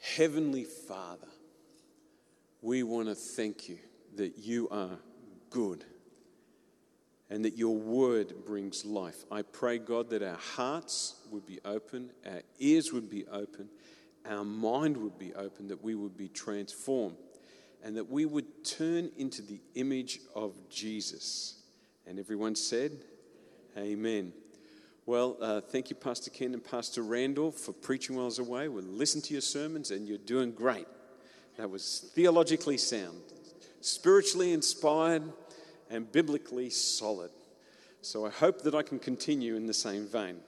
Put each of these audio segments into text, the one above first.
Heavenly Father, we want to thank you that you are good and that your word brings life. I pray, God, that our hearts would be open, our ears would be open, our mind would be open, that we would be transformed, and that we would turn into the image of Jesus. And everyone said, Amen. Well, uh, thank you, Pastor Ken and Pastor Randall, for preaching while I was away. We listened to your sermons, and you're doing great. That was theologically sound, spiritually inspired, and biblically solid. So I hope that I can continue in the same vein.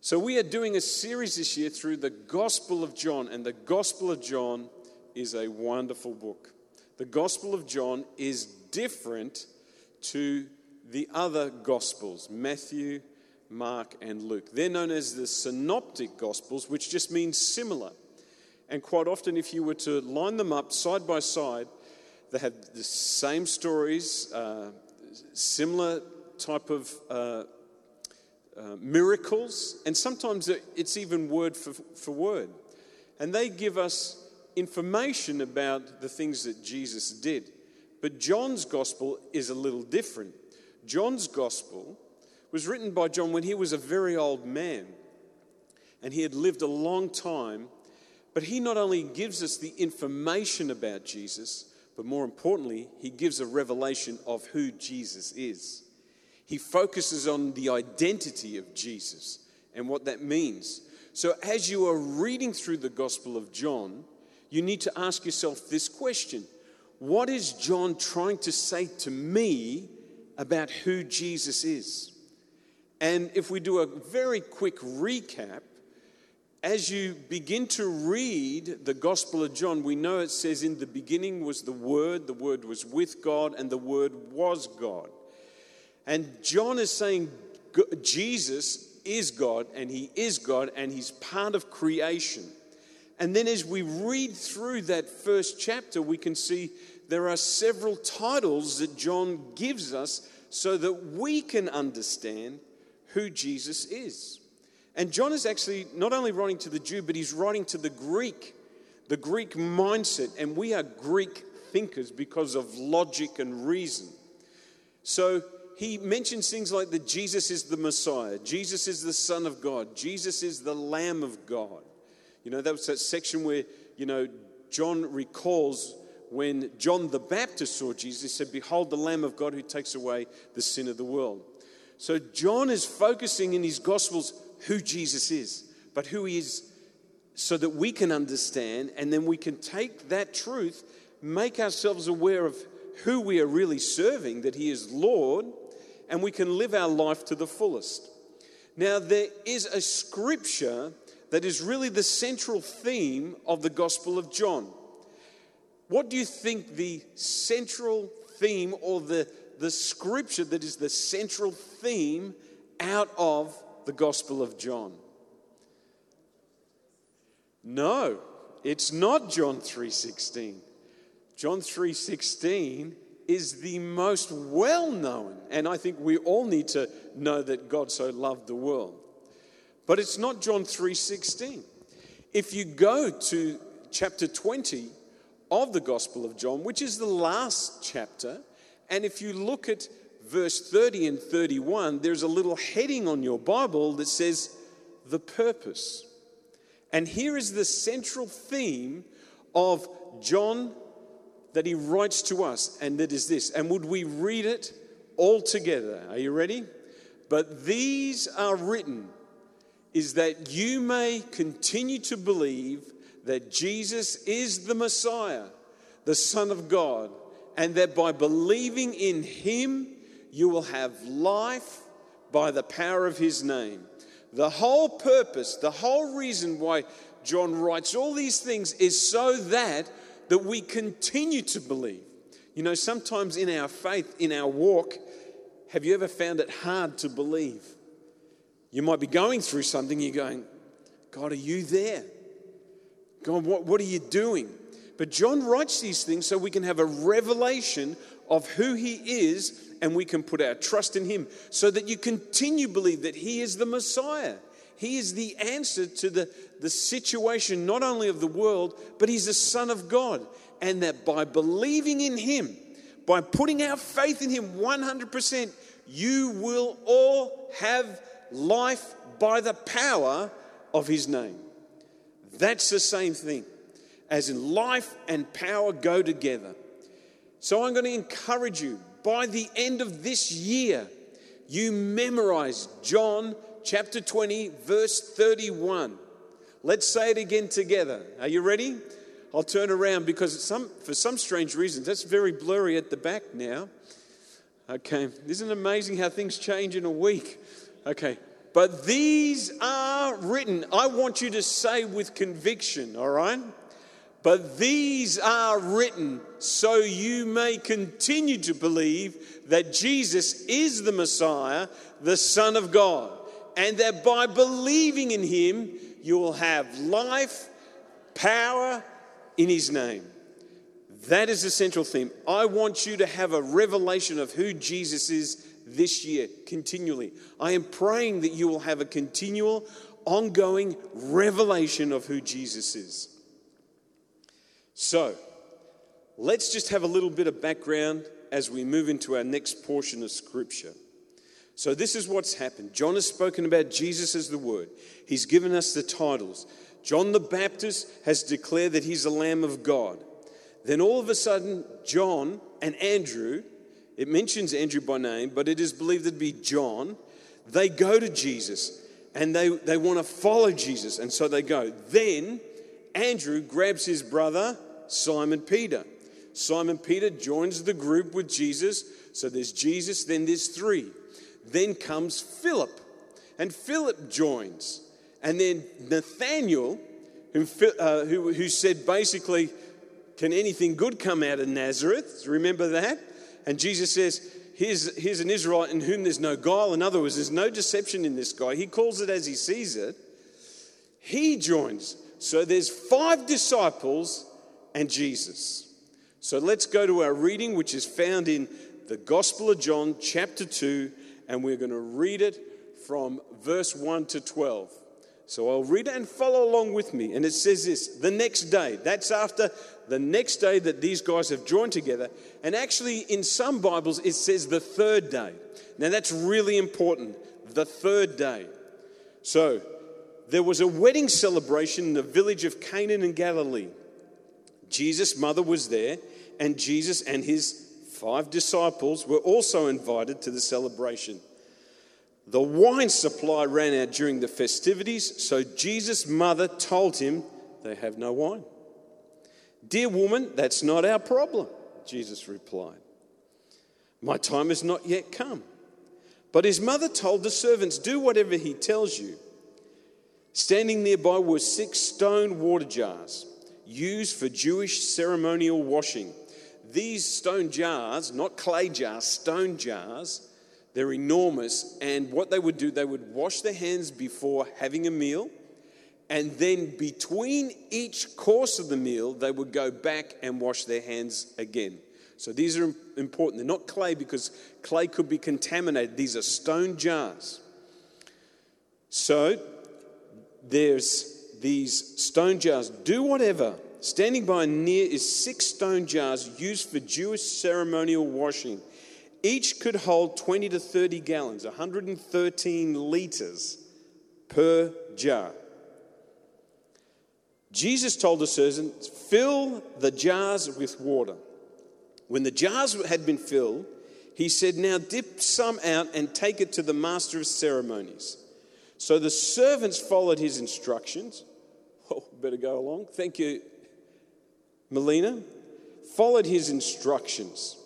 So, we are doing a series this year through the Gospel of John, and the Gospel of John is a wonderful book. The Gospel of John is different to the other Gospels Matthew, Mark, and Luke. They're known as the synoptic gospels, which just means similar. And quite often, if you were to line them up side by side, they have the same stories, uh, similar type of uh, uh, miracles, and sometimes it's even word for, for word. And they give us information about the things that Jesus did. But John's gospel is a little different. John's gospel was written by John when he was a very old man and he had lived a long time. But he not only gives us the information about Jesus, but more importantly, he gives a revelation of who Jesus is. He focuses on the identity of Jesus and what that means. So, as you are reading through the Gospel of John, you need to ask yourself this question What is John trying to say to me about who Jesus is? And if we do a very quick recap, as you begin to read the Gospel of John, we know it says, In the beginning was the Word, the Word was with God, and the Word was God. And John is saying Jesus is God, and He is God, and He's part of creation. And then as we read through that first chapter, we can see there are several titles that John gives us so that we can understand who Jesus is. And John is actually not only writing to the Jew, but he's writing to the Greek, the Greek mindset. And we are Greek thinkers because of logic and reason. So he mentions things like that Jesus is the Messiah, Jesus is the Son of God, Jesus is the Lamb of God. You know, that was that section where, you know, John recalls when John the Baptist saw Jesus, he said, Behold the Lamb of God who takes away the sin of the world. So John is focusing in his Gospels who Jesus is, but who he is so that we can understand and then we can take that truth, make ourselves aware of who we are really serving, that he is Lord, and we can live our life to the fullest. Now, there is a scripture that is really the central theme of the Gospel of John. What do you think the central theme or the the scripture that is the central theme out of the Gospel of John? No, it's not John 3:16. John 3:16 is the most well-known and I think we all need to know that God so loved the world. But it's not John 3:16. If you go to chapter 20 of the Gospel of John, which is the last chapter, and if you look at verse 30 and 31, there's a little heading on your Bible that says, the purpose. And here is the central theme of John that he writes to us, and that is this. And would we read it all together? Are you ready? But these are written is that you may continue to believe that Jesus is the Messiah, the Son of God and that by believing in him, you will have life by the power of his name. The whole purpose, the whole reason why John writes all these things is so that that we continue to believe. You know, sometimes in our faith, in our walk, have you ever found it hard to believe? You might be going through something, you're going, God, are you there? God, what, what are you doing? But John writes these things so we can have a revelation of who he is and we can put our trust in him so that you continue to believe that he is the Messiah. He is the answer to the, the situation not only of the world, but he's the Son of God. And that by believing in him, by putting our faith in him 100%, you will all have life by the power of his name. That's the same thing, as in life and power go together. So I'm going to encourage you by the end of this year, you memorize John chapter 20, verse 31. Let's say it again together. Are you ready? I'll turn around because some, for some strange reasons, that's very blurry at the back now. Okay, isn't it amazing how things change in a week? Okay, but these are written. I want you to say with conviction, all right? But these are written so you may continue to believe that Jesus is the Messiah, the Son of God, and that by believing in him, you will have life, power in his name. That is the central theme. I want you to have a revelation of who Jesus is this year continually. I am praying that you will have a continual, ongoing revelation of who Jesus is. So, let's just have a little bit of background as we move into our next portion of Scripture. So, this is what's happened. John has spoken about Jesus as the Word, he's given us the titles. John the Baptist has declared that he's the Lamb of God. Then, all of a sudden, John and Andrew it mentions Andrew by name, but it is believed to be John. They go to Jesus and they, they want to follow Jesus, and so they go. Then Andrew grabs his brother, Simon Peter. Simon Peter joins the group with Jesus. So there's Jesus, then there's three. Then comes Philip, and Philip joins. And then Nathaniel, who, uh, who, who said basically, Can anything good come out of Nazareth? Remember that? And Jesus says, here's, here's an Israelite in whom there's no guile. In other words, there's no deception in this guy. He calls it as he sees it. He joins. So there's five disciples and Jesus. So let's go to our reading, which is found in the Gospel of John, chapter 2, and we're going to read it from verse 1 to 12. So I'll read it and follow along with me. And it says this the next day, that's after the next day that these guys have joined together. And actually, in some Bibles, it says the third day. Now, that's really important. The third day. So, there was a wedding celebration in the village of Cana in Galilee. Jesus' mother was there, and Jesus and his five disciples were also invited to the celebration. The wine supply ran out during the festivities, so Jesus' mother told him they have no wine. Dear woman, that's not our problem, Jesus replied. My time has not yet come. But his mother told the servants, Do whatever he tells you. Standing nearby were six stone water jars used for Jewish ceremonial washing. These stone jars, not clay jars, stone jars, they're enormous. And what they would do, they would wash their hands before having a meal and then between each course of the meal, they would go back and wash their hands again. So these are important. They're not clay because clay could be contaminated. These are stone jars. So there's these stone jars. Do whatever. Standing by near is six stone jars used for Jewish ceremonial washing. Each could hold 20 to 30 gallons, 113 liters per jar. Jesus told the servants, Fill the jars with water. When the jars had been filled, he said, Now dip some out and take it to the master of ceremonies. So the servants followed his instructions. Oh, better go along. Thank you, Melina. Followed his instructions.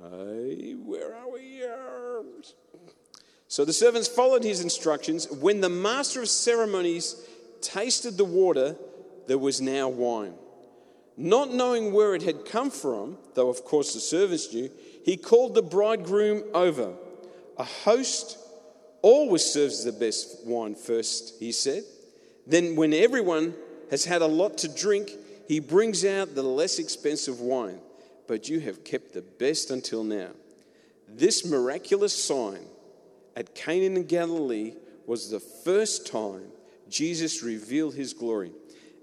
Hey, where are we? So the servants followed his instructions. When the master of ceremonies tasted the water that was now wine. Not knowing where it had come from, though of course the servants knew, he called the bridegroom over. A host always serves the best wine first, he said. Then, when everyone has had a lot to drink, he brings out the less expensive wine. But you have kept the best until now. This miraculous sign at Cana in Galilee was the first time Jesus revealed his glory,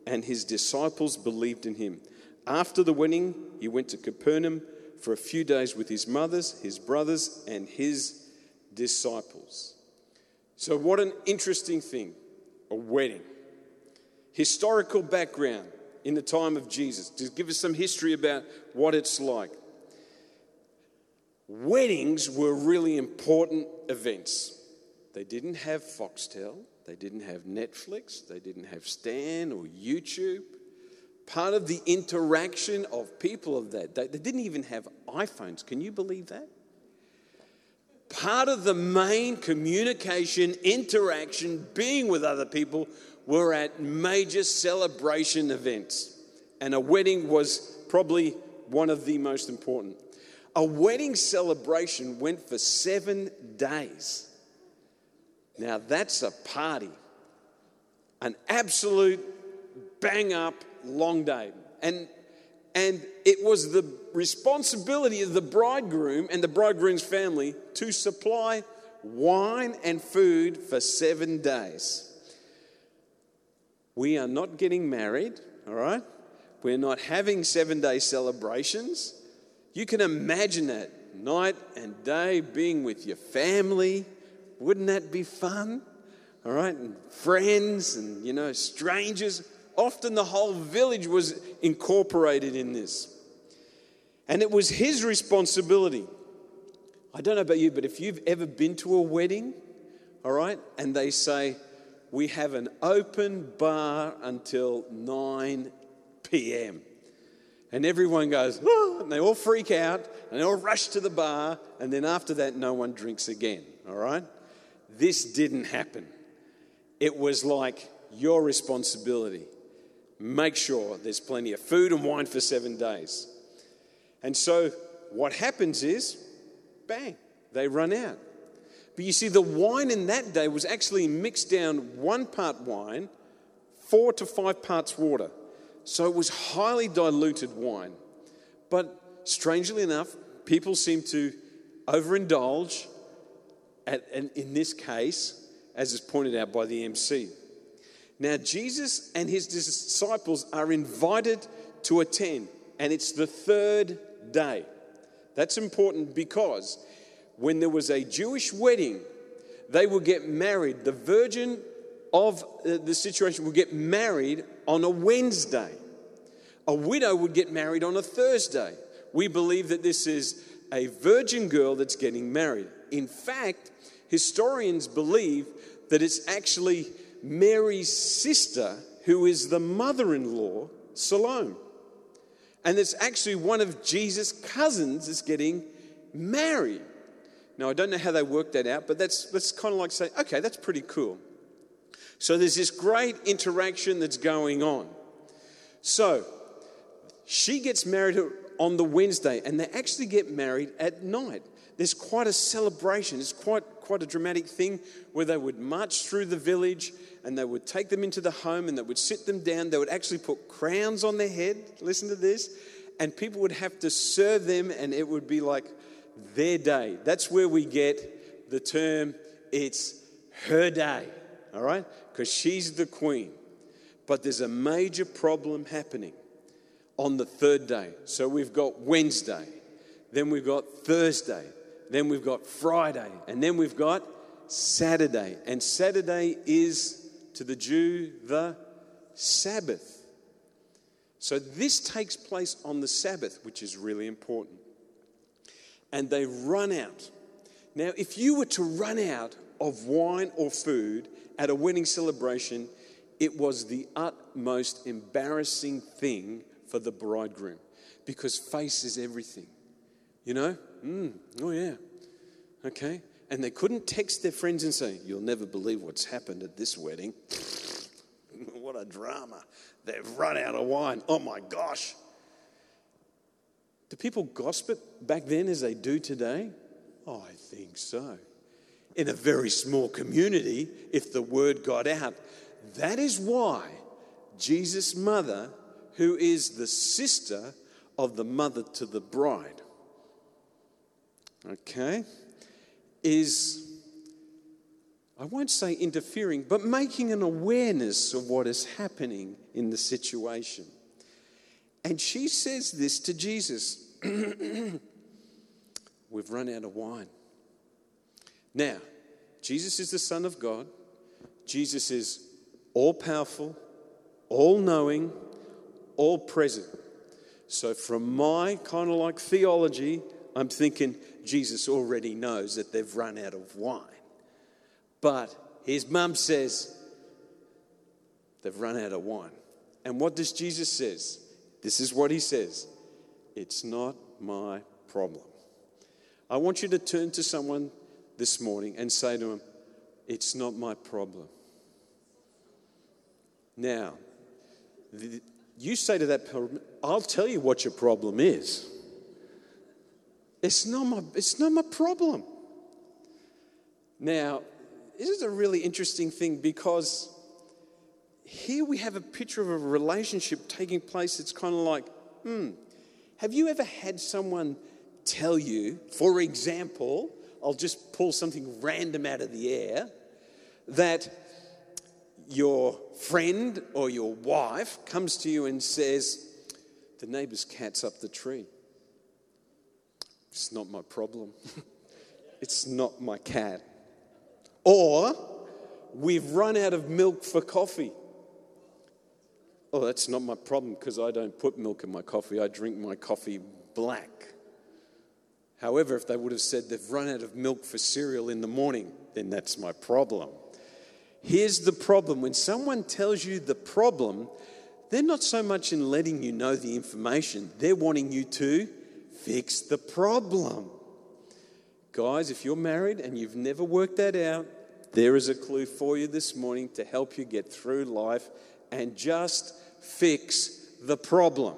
and his disciples believed in him. After the wedding, he went to Capernaum for a few days with his mothers, his brothers, and his disciples. So, what an interesting thing a wedding. Historical background in the time of Jesus, to give us some history about what it's like. Weddings were really important events. They didn't have Foxtel, they didn't have Netflix, they didn't have Stan or YouTube. Part of the interaction of people of that day, they didn't even have iPhones. Can you believe that? Part of the main communication, interaction, being with other people were at major celebration events. And a wedding was probably one of the most important. A wedding celebration went for seven days. Now, that's a party, an absolute bang up long day. And, and it was the responsibility of the bridegroom and the bridegroom's family to supply wine and food for seven days. We are not getting married, all right? We're not having seven day celebrations. You can imagine that night and day being with your family. Wouldn't that be fun? All right, and friends and, you know, strangers. Often the whole village was incorporated in this. And it was his responsibility. I don't know about you, but if you've ever been to a wedding, all right, and they say, we have an open bar until 9 p.m. And everyone goes, oh, and they all freak out and they all rush to the bar. And then after that, no one drinks again. All right? This didn't happen. It was like your responsibility. Make sure there's plenty of food and wine for seven days. And so what happens is, bang, they run out. But you see, the wine in that day was actually mixed down one part wine, four to five parts water. So it was highly diluted wine. But strangely enough, people seem to overindulge, at, and in this case, as is pointed out by the MC. Now, Jesus and his disciples are invited to attend, and it's the third day. That's important because when there was a Jewish wedding, they would get married. The virgin of uh, the situation would get married on a Wednesday. A widow would get married on a Thursday. We believe that this is a virgin girl that's getting married. In fact, historians believe that it's actually Mary's sister who is the mother in law, Salome. And it's actually one of Jesus' cousins is getting married. Now, I don't know how they worked that out, but that's, that's kind of like saying, okay, that's pretty cool. So there's this great interaction that's going on. So she gets married on the Wednesday, and they actually get married at night. There's quite a celebration. It's quite, quite a dramatic thing where they would march through the village and they would take them into the home and they would sit them down. They would actually put crowns on their head. Listen to this. And people would have to serve them, and it would be like their day. That's where we get the term, it's her day, all right? Because she's the queen. But there's a major problem happening on the third day. So we've got Wednesday, then we've got Thursday, then we've got Friday, and then we've got Saturday. And Saturday is to the Jew the Sabbath. So this takes place on the Sabbath, which is really important and they run out. Now, if you were to run out of wine or food at a wedding celebration, it was the utmost embarrassing thing for the bridegroom because face is everything. You know? Mm, oh, yeah. Okay. And they couldn't text their friends and say, You'll never believe what's happened at this wedding. What a drama. They've run out of wine. Oh my gosh. Do people gossip back then as they do today? Oh, I think so. In a very small community, if the word got out. That is why Jesus' mother, who is the sister of the mother to the bride, okay, is, I won't say interfering, but making an awareness of what is happening in the situation. And she says this to Jesus We've run out of wine. Now, Jesus is the Son of God. Jesus is all powerful, all knowing, all present. So, from my kind of like theology, I'm thinking Jesus already knows that they've run out of wine. But his mum says they've run out of wine. And what does Jesus says? This is what he says. It's not my problem. I want you to turn to someone this morning and say to him, It's not my problem. Now, you say to that person, I'll tell you what your problem is. It's not my, it's not my problem. Now, this is a really interesting thing because here we have a picture of a relationship taking place. It's kind of like, hmm, have you ever had someone tell you, for example, I'll just pull something random out of the air, that your friend or your wife comes to you and says, The neighbour's cat's up the tree. It's not my problem. it's not my cat. Or, we've run out of milk for coffee. Oh, that's not my problem because I don't put milk in my coffee. I drink my coffee black. However, if they would have said they've run out of milk for cereal in the morning, then that's my problem. Here's the problem when someone tells you the problem, they're not so much in letting you know the information, they're wanting you to fix the problem. Guys, if you're married and you've never worked that out, there is a clue for you this morning to help you get through life and just fix the problem.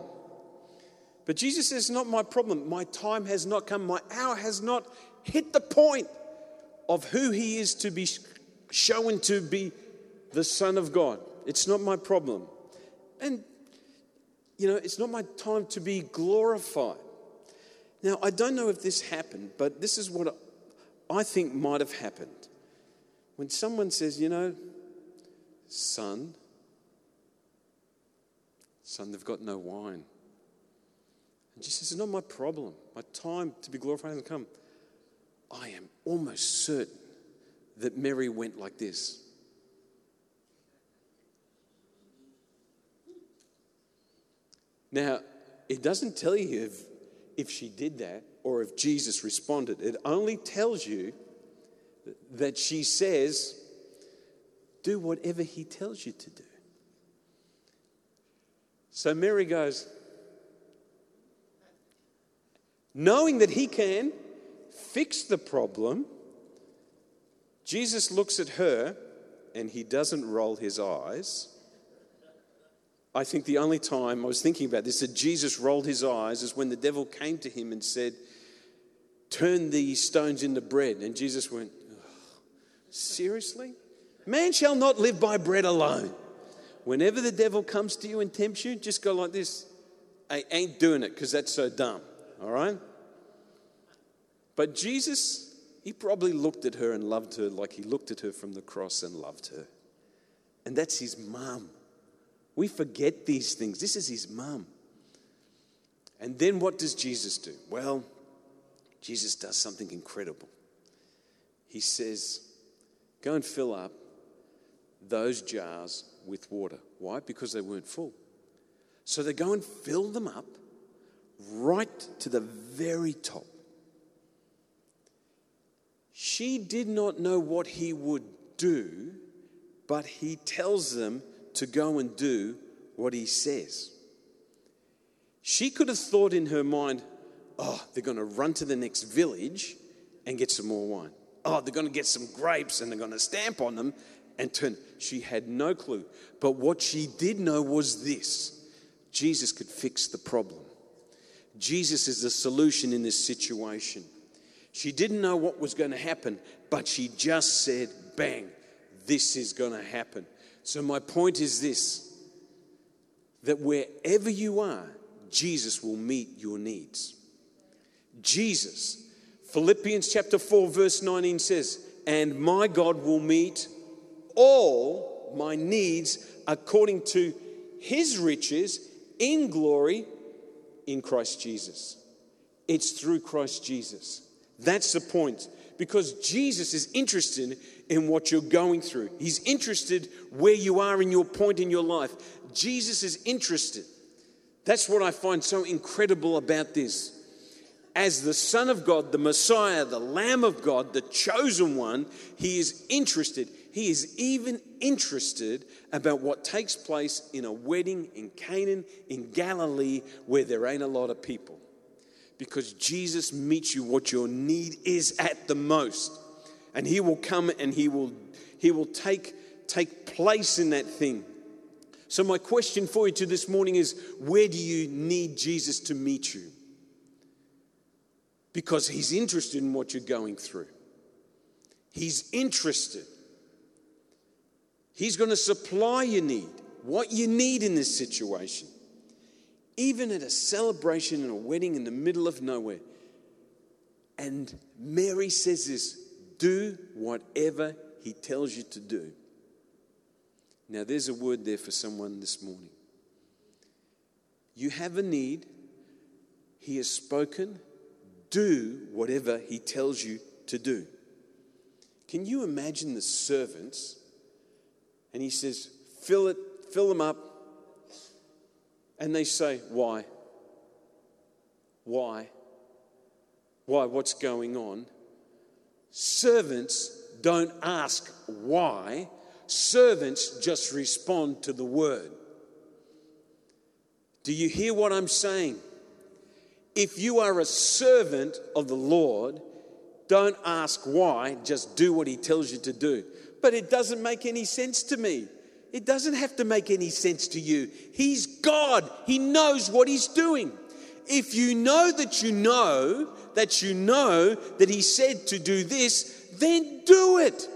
But Jesus says, Not my problem. My time has not come. My hour has not hit the point of who he is to be shown to be the Son of God. It's not my problem. And, you know, it's not my time to be glorified. Now, I don't know if this happened, but this is what I think might have happened. When someone says, you know, son, son, they've got no wine. And Jesus says, it's not my problem. My time to be glorified hasn't come. I am almost certain that Mary went like this. Now, it doesn't tell you if, if she did that or if Jesus responded. It only tells you that she says, Do whatever he tells you to do. So Mary goes, knowing that he can fix the problem Jesus looks at her and he doesn't roll his eyes. I think the only time I was thinking about this that Jesus rolled his eyes is when the devil came to him and said, Turn these stones into bread. And Jesus went, Seriously? Man shall not live by bread alone. Whenever the devil comes to you and tempts you, just go like this I ain't doing it because that's so dumb. All right? But Jesus he probably looked at her and loved her like he looked at her from the cross and loved her. And that's his mum. We forget these things. This is his mum. And then what does Jesus do? Well, Jesus does something incredible. He says, Go and fill up those jars with water. Why? Because they weren't full. So they go and fill them up right to the very top. She did not know what he would do, but he tells them to go and do what he says. She could have thought in her mind, oh, they're going to run to the next village and get some more wine. Oh, they're going to get some grapes and they're going to stamp on them and turn. She had no clue. But what she did know was this Jesus could fix the problem. Jesus is the solution in this situation. She didn't know what was going to happen, but she just said, bang, this is going to happen. So, my point is this that wherever you are, Jesus will meet your needs. Jesus. Philippians chapter 4, verse 19 says, And my God will meet all my needs according to his riches in glory in Christ Jesus. It's through Christ Jesus. That's the point. Because Jesus is interested in what you're going through. He's interested where you are in your point in your life. Jesus is interested. That's what I find so incredible about this. As the Son of God, the Messiah, the Lamb of God, the chosen one, he is interested. He is even interested about what takes place in a wedding in Cana, in Galilee, where there ain't a lot of people because Jesus meets you what your need is at the most. And he will come and he will he will take take place in that thing. So my question for you to this morning is where do you need Jesus to meet you? Because he's interested in what you're going through. He's interested. He's going to supply your need, what you need in this situation even at a celebration and a wedding in the middle of nowhere. And Mary says this do whatever he tells you to do. Now, there's a word there for someone this morning. You have a need, he has spoken, do whatever he tells you to do. Can you imagine the servants? And he says, fill it, fill them up, and they say, Why? Why? Why? What's going on? Servants don't ask why, servants just respond to the word. Do you hear what I'm saying? If you are a servant of the Lord, don't ask why, just do what he tells you to do. But it doesn't make any sense to me. It doesn't have to make any sense to you. He's God, He knows what He's doing. If you know that you know that you know that He said to do this, then do it.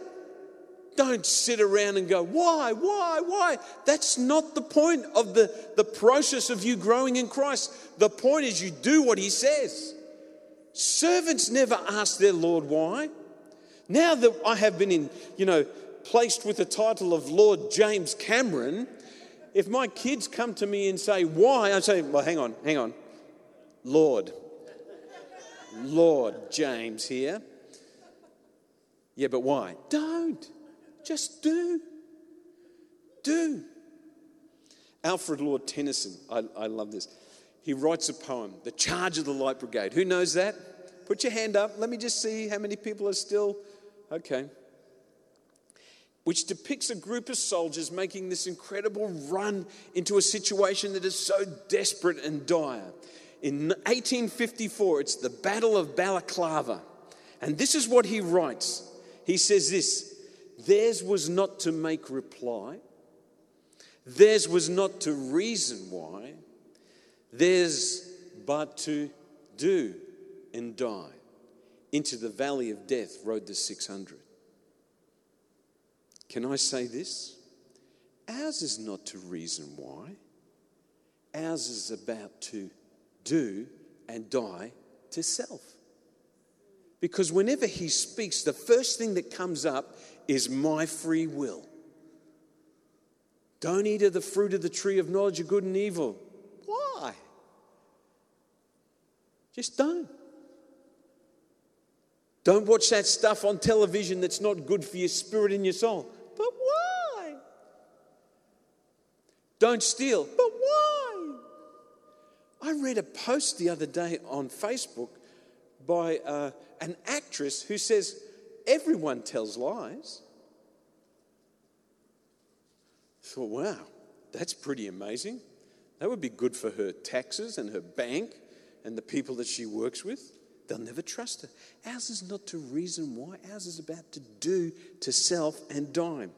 Don't sit around and go, why, why, why? That's not the point of the, the process of you growing in Christ. The point is you do what He says. Servants never ask their Lord why. Now that I have been in, you know, placed with the title of Lord James Cameron, if my kids come to me and say, Why? I say, Well, hang on, hang on. Lord. Lord James here. Yeah, but why? Don't. Just do. Do. Alfred Lord Tennyson, I, I love this. He writes a poem, The Charge of the Light Brigade. Who knows that? Put your hand up. Let me just see how many people are still. Okay which depicts a group of soldiers making this incredible run into a situation that is so desperate and dire. In 1854, it's the Battle of Balaclava. And this is what he writes. He says this Theirs was not to make reply, theirs was not to reason why, theirs but to do and die. Into the valley of death rode the 600. Can I say this? Ours is not to reason why, ours is about to do and die to self. Because whenever he speaks, the first thing that comes up is my free will. Don't eat of the fruit of the tree of knowledge of good and evil. Why? Just don't. Don't watch that stuff on television that's not good for your spirit and your soul. But why? Don't steal. But why? I read a post the other day on Facebook by uh, an actress who says everyone tells lies. I thought, wow, that's pretty amazing. That would be good for her taxes and her bank and the people that she works with. They'll never trust her. Ours is not to reason why, ours is about to do to self and dime.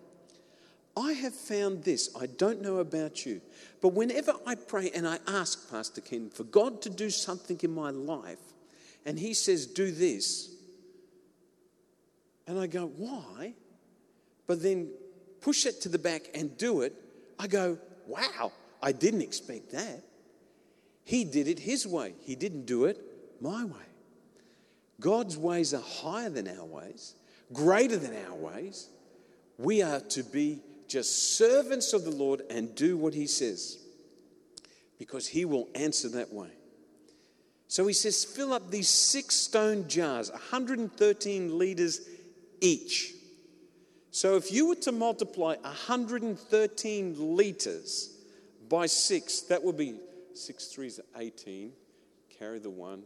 I have found this. I don't know about you, but whenever I pray and I ask Pastor Ken for God to do something in my life, and he says, Do this, and I go, Why? But then push it to the back and do it, I go, Wow, I didn't expect that. He did it his way, he didn't do it my way. God's ways are higher than our ways, greater than our ways. We are to be just servants of the Lord and do what He says because He will answer that way. So He says, fill up these six stone jars, 113 liters each. So if you were to multiply 113 liters by six, that would be six threes are 18. Carry the one,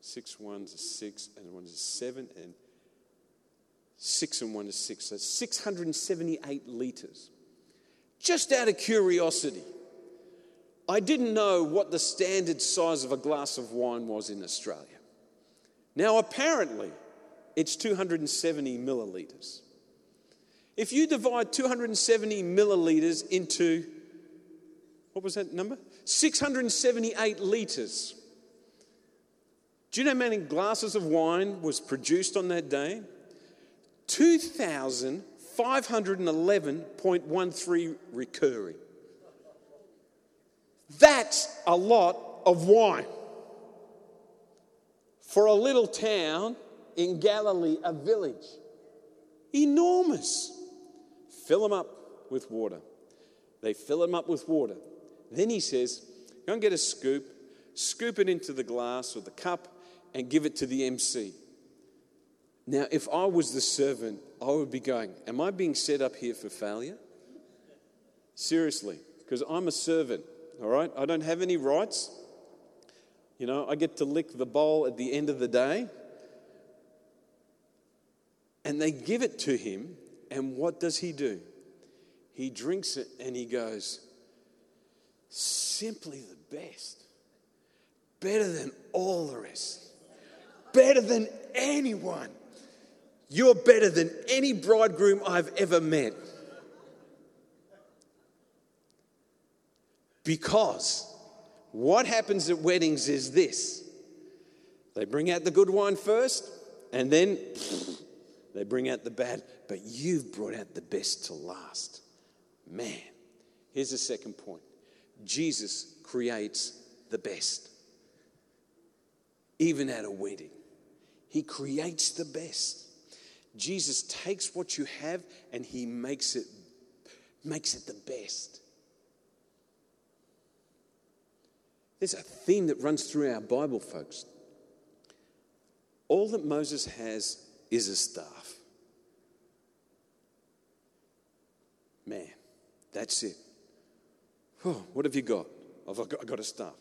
six ones are six, and one is seven, and six and one is six. So 678 litres. Just out of curiosity, I didn't know what the standard size of a glass of wine was in Australia. Now, apparently, it's 270 millilitres. If you divide 270 millilitres into, what was that number? 678 litres. Do you know how many glasses of wine was produced on that day? 2,511.13 recurring. That's a lot of wine. For a little town in Galilee, a village. Enormous. Fill them up with water. They fill them up with water. Then he says, Go and get a scoop, scoop it into the glass or the cup, and give it to the MC. Now, if I was the servant, I would be going, Am I being set up here for failure? Seriously, because I'm a servant, all right? I don't have any rights. You know, I get to lick the bowl at the end of the day. And they give it to him, and what does he do? He drinks it and he goes, Simply the best. Better than all the rest. Better than anyone. You're better than any bridegroom I've ever met. Because what happens at weddings is this they bring out the good wine first, and then they bring out the bad, but you've brought out the best to last. Man, here's the second point Jesus creates the best, even at a wedding. He creates the best. Jesus takes what you have and he makes it makes it the best. There's a theme that runs through our Bible, folks. All that Moses has is a staff. Man, that's it. Oh, what have you got? I've got, I've got a staff.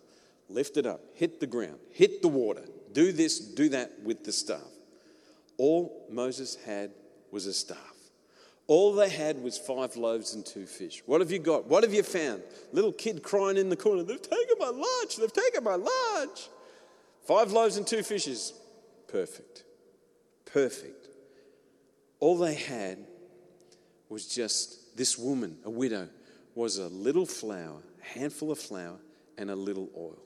Lift it up, hit the ground, hit the water, do this, do that with the staff. All Moses had was a staff. All they had was five loaves and two fish. What have you got? What have you found? Little kid crying in the corner, they've taken my lunch, they've taken my lunch. Five loaves and two fishes. Perfect. Perfect. All they had was just this woman, a widow, was a little flour, a handful of flour, and a little oil.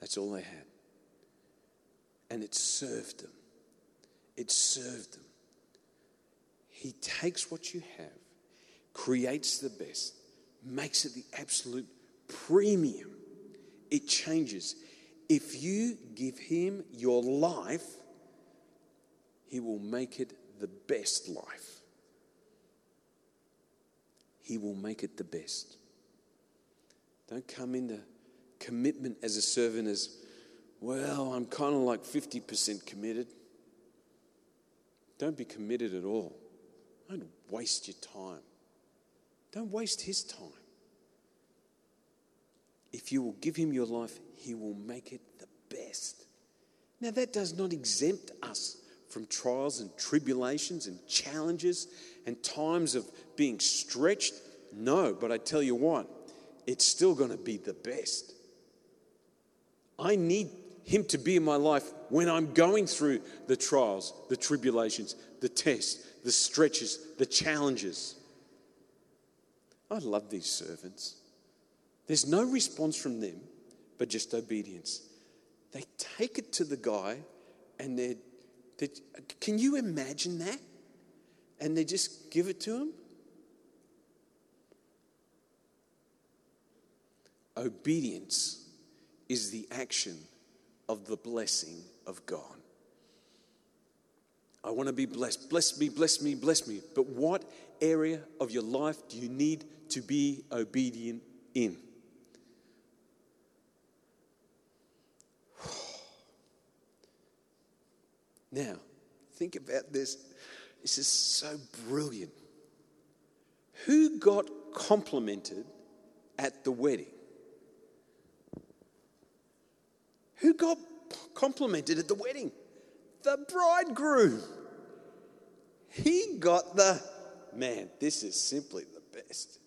That's all they had. And it served them. It served them. He takes what you have, creates the best, makes it the absolute premium. It changes. If you give Him your life, He will make it the best life. He will make it the best. Don't come into commitment as a servant as, well, I'm kind of like 50% committed. Don't be committed at all. Don't waste your time. Don't waste his time. If you will give him your life, he will make it the best. Now, that does not exempt us from trials and tribulations and challenges and times of being stretched. No, but I tell you what, it's still going to be the best. I need him to be in my life when I'm going through the trials, the tribulations, the tests, the stretches, the challenges. I love these servants. There's no response from them, but just obedience. They take it to the guy and they're, they can you imagine that? And they just give it to him? Obedience is the action of the blessing of God. I want to be blessed. Bless me, bless me, bless me. But what area of your life do you need to be obedient in? Now, think about this. This is so brilliant. Who got complimented at the wedding? Got complimented at the wedding? The bridegroom. He got the man, this is simply the best.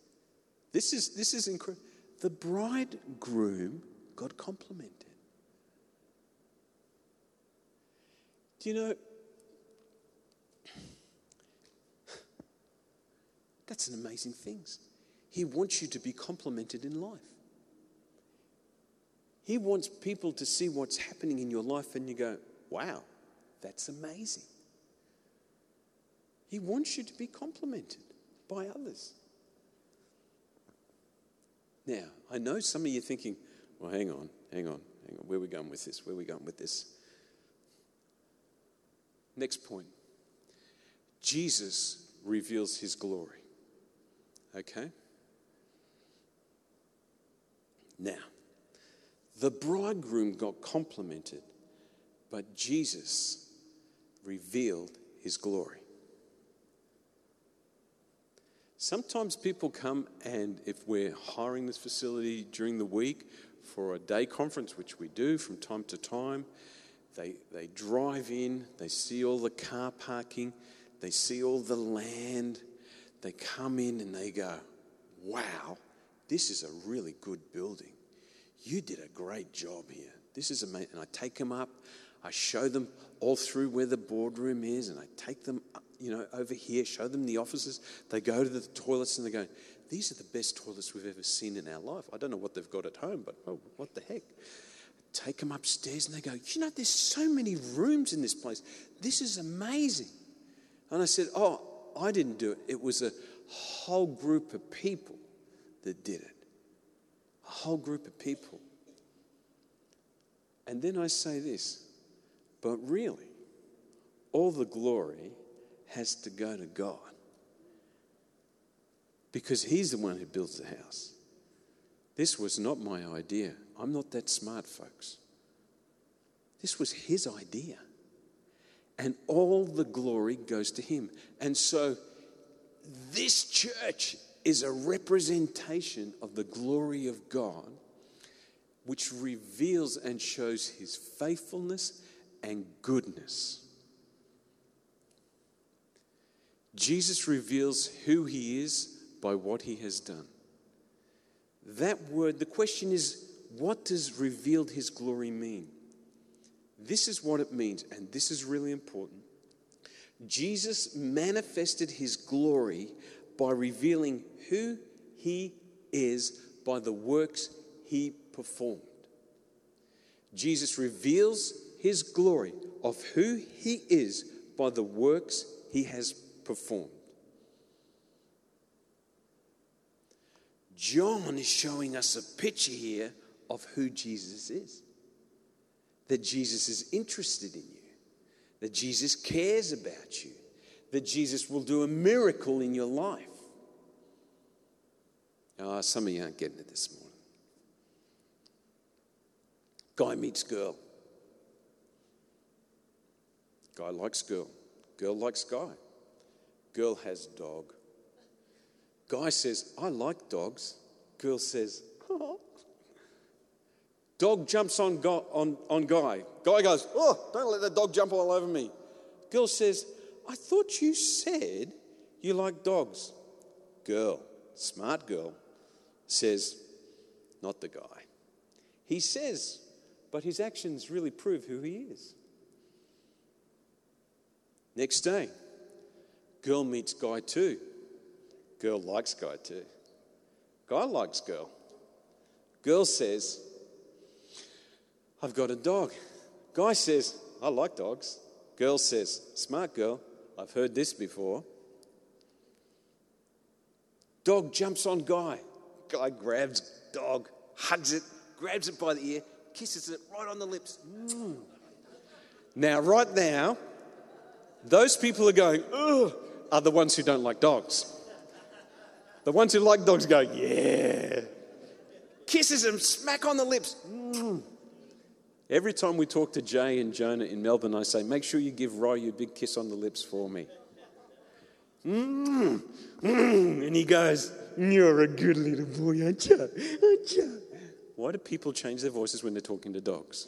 This is this is incredible. The bridegroom got complimented. Do you know that's an amazing thing. He wants you to be complimented in life. He wants people to see what's happening in your life and you go, wow, that's amazing. He wants you to be complimented by others. Now, I know some of you thinking, well, hang on, hang on, hang on. Where are we going with this? Where are we going with this? Next point Jesus reveals his glory. Okay? Now, the bridegroom got complimented, but Jesus revealed his glory. Sometimes people come, and if we're hiring this facility during the week for a day conference, which we do from time to time, they, they drive in, they see all the car parking, they see all the land, they come in and they go, Wow, this is a really good building. You did a great job here. This is amazing. And I take them up, I show them all through where the boardroom is, and I take them, you know, over here, show them the offices. They go to the toilets and they go, These are the best toilets we've ever seen in our life. I don't know what they've got at home, but oh, what the heck? Take them upstairs and they go, You know, there's so many rooms in this place. This is amazing. And I said, Oh, I didn't do it. It was a whole group of people that did it. A whole group of people. And then I say this, but really, all the glory has to go to God. Because He's the one who builds the house. This was not my idea. I'm not that smart, folks. This was His idea. And all the glory goes to Him. And so, this church is a representation of the glory of God, which reveals and shows His faithfulness and goodness. Jesus reveals who he is by what he has done. That word, the question is, what does revealed his glory mean? This is what it means, and this is really important. Jesus manifested his glory by revealing who he is by the works he performed. Jesus reveals his glory of who he is by the works he has performed. John is showing us a picture here of who Jesus is. That Jesus is interested in you, that Jesus cares about you, that Jesus will do a miracle in your life. Oh, some of you aren't getting it this morning. Guy meets girl. Guy likes girl. Girl likes guy. Girl has dog. Guy says, I like dogs. Girl says, oh. Dog jumps on, go- on, on guy. Guy goes, Oh, don't let the dog jump all over me. Girl says, I thought you said you like dogs. Girl, smart girl, says, Not the guy. He says, but his actions really prove who he is. Next day, girl meets guy two. Girl likes guy two. Guy likes girl. Girl says, I've got a dog. Guy says, I like dogs. Girl says, Smart girl, I've heard this before. Dog jumps on guy. Guy grabs dog, hugs it, grabs it by the ear, kisses it right on the lips. Mm. Now, right now, those people are going, ugh, are the ones who don't like dogs. The ones who like dogs go, yeah. Kisses him, smack on the lips. Mm. Every time we talk to Jay and Jonah in Melbourne, I say, make sure you give Roy a big kiss on the lips for me. Mm, mm. And he goes, You're a good little boy, aren't you? Aren't you? Why do people change their voices when they're talking to dogs?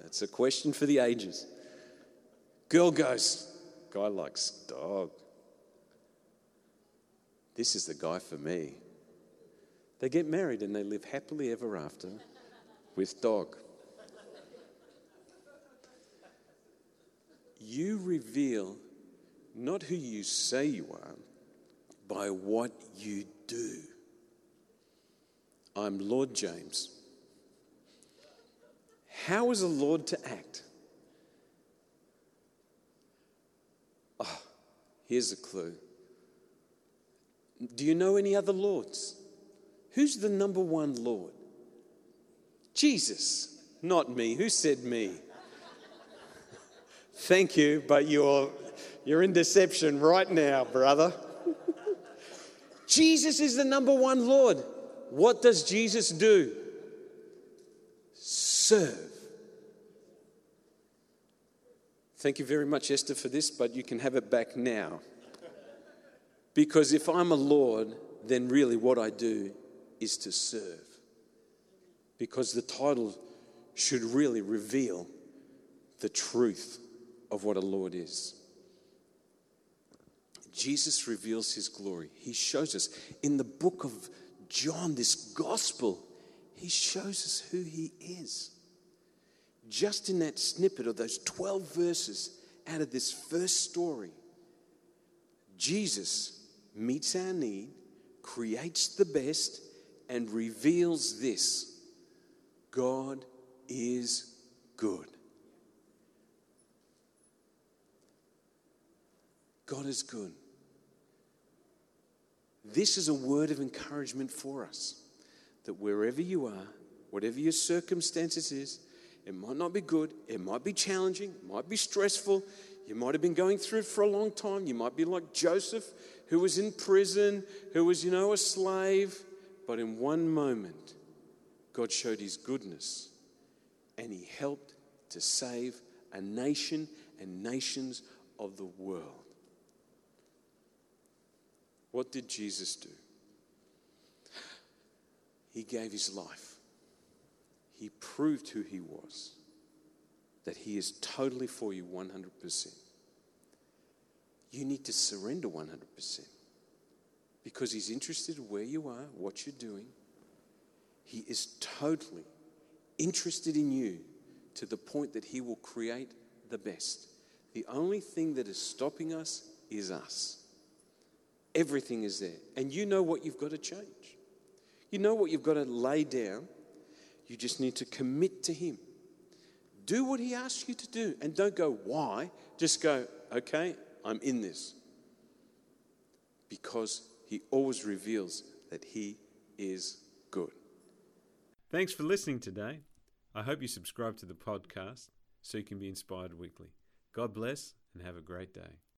That's a question for the ages. Girl goes, Guy likes dog. This is the guy for me. They get married and they live happily ever after with dog. You reveal not who you say you are, by what you do. I'm Lord James. How is a Lord to act? Oh, here's a clue. Do you know any other Lords? Who's the number one Lord? Jesus, not me. Who said me? Thank you, but you're, you're in deception right now, brother. Jesus is the number one Lord. What does Jesus do? Serve. Thank you very much, Esther, for this, but you can have it back now. Because if I'm a Lord, then really what I do is to serve. Because the title should really reveal the truth of what a Lord is. Jesus reveals his glory. He shows us in the book of John, this gospel, he shows us who he is. Just in that snippet of those 12 verses out of this first story, Jesus meets our need, creates the best, and reveals this God is good. God is good. This is a word of encouragement for us that wherever you are, whatever your circumstances is, it might not be good, it might be challenging, it might be stressful, you might have been going through it for a long time. You might be like Joseph, who was in prison, who was, you know, a slave. But in one moment, God showed his goodness and he helped to save a nation and nations of the world. What did Jesus do? He gave his life. He proved who he was, that he is totally for you 100%. You need to surrender 100% because he's interested in where you are, what you're doing. He is totally interested in you to the point that he will create the best. The only thing that is stopping us is us. Everything is there. And you know what you've got to change. You know what you've got to lay down. You just need to commit to Him. Do what He asks you to do. And don't go, why? Just go, okay, I'm in this. Because He always reveals that He is good. Thanks for listening today. I hope you subscribe to the podcast so you can be inspired weekly. God bless and have a great day.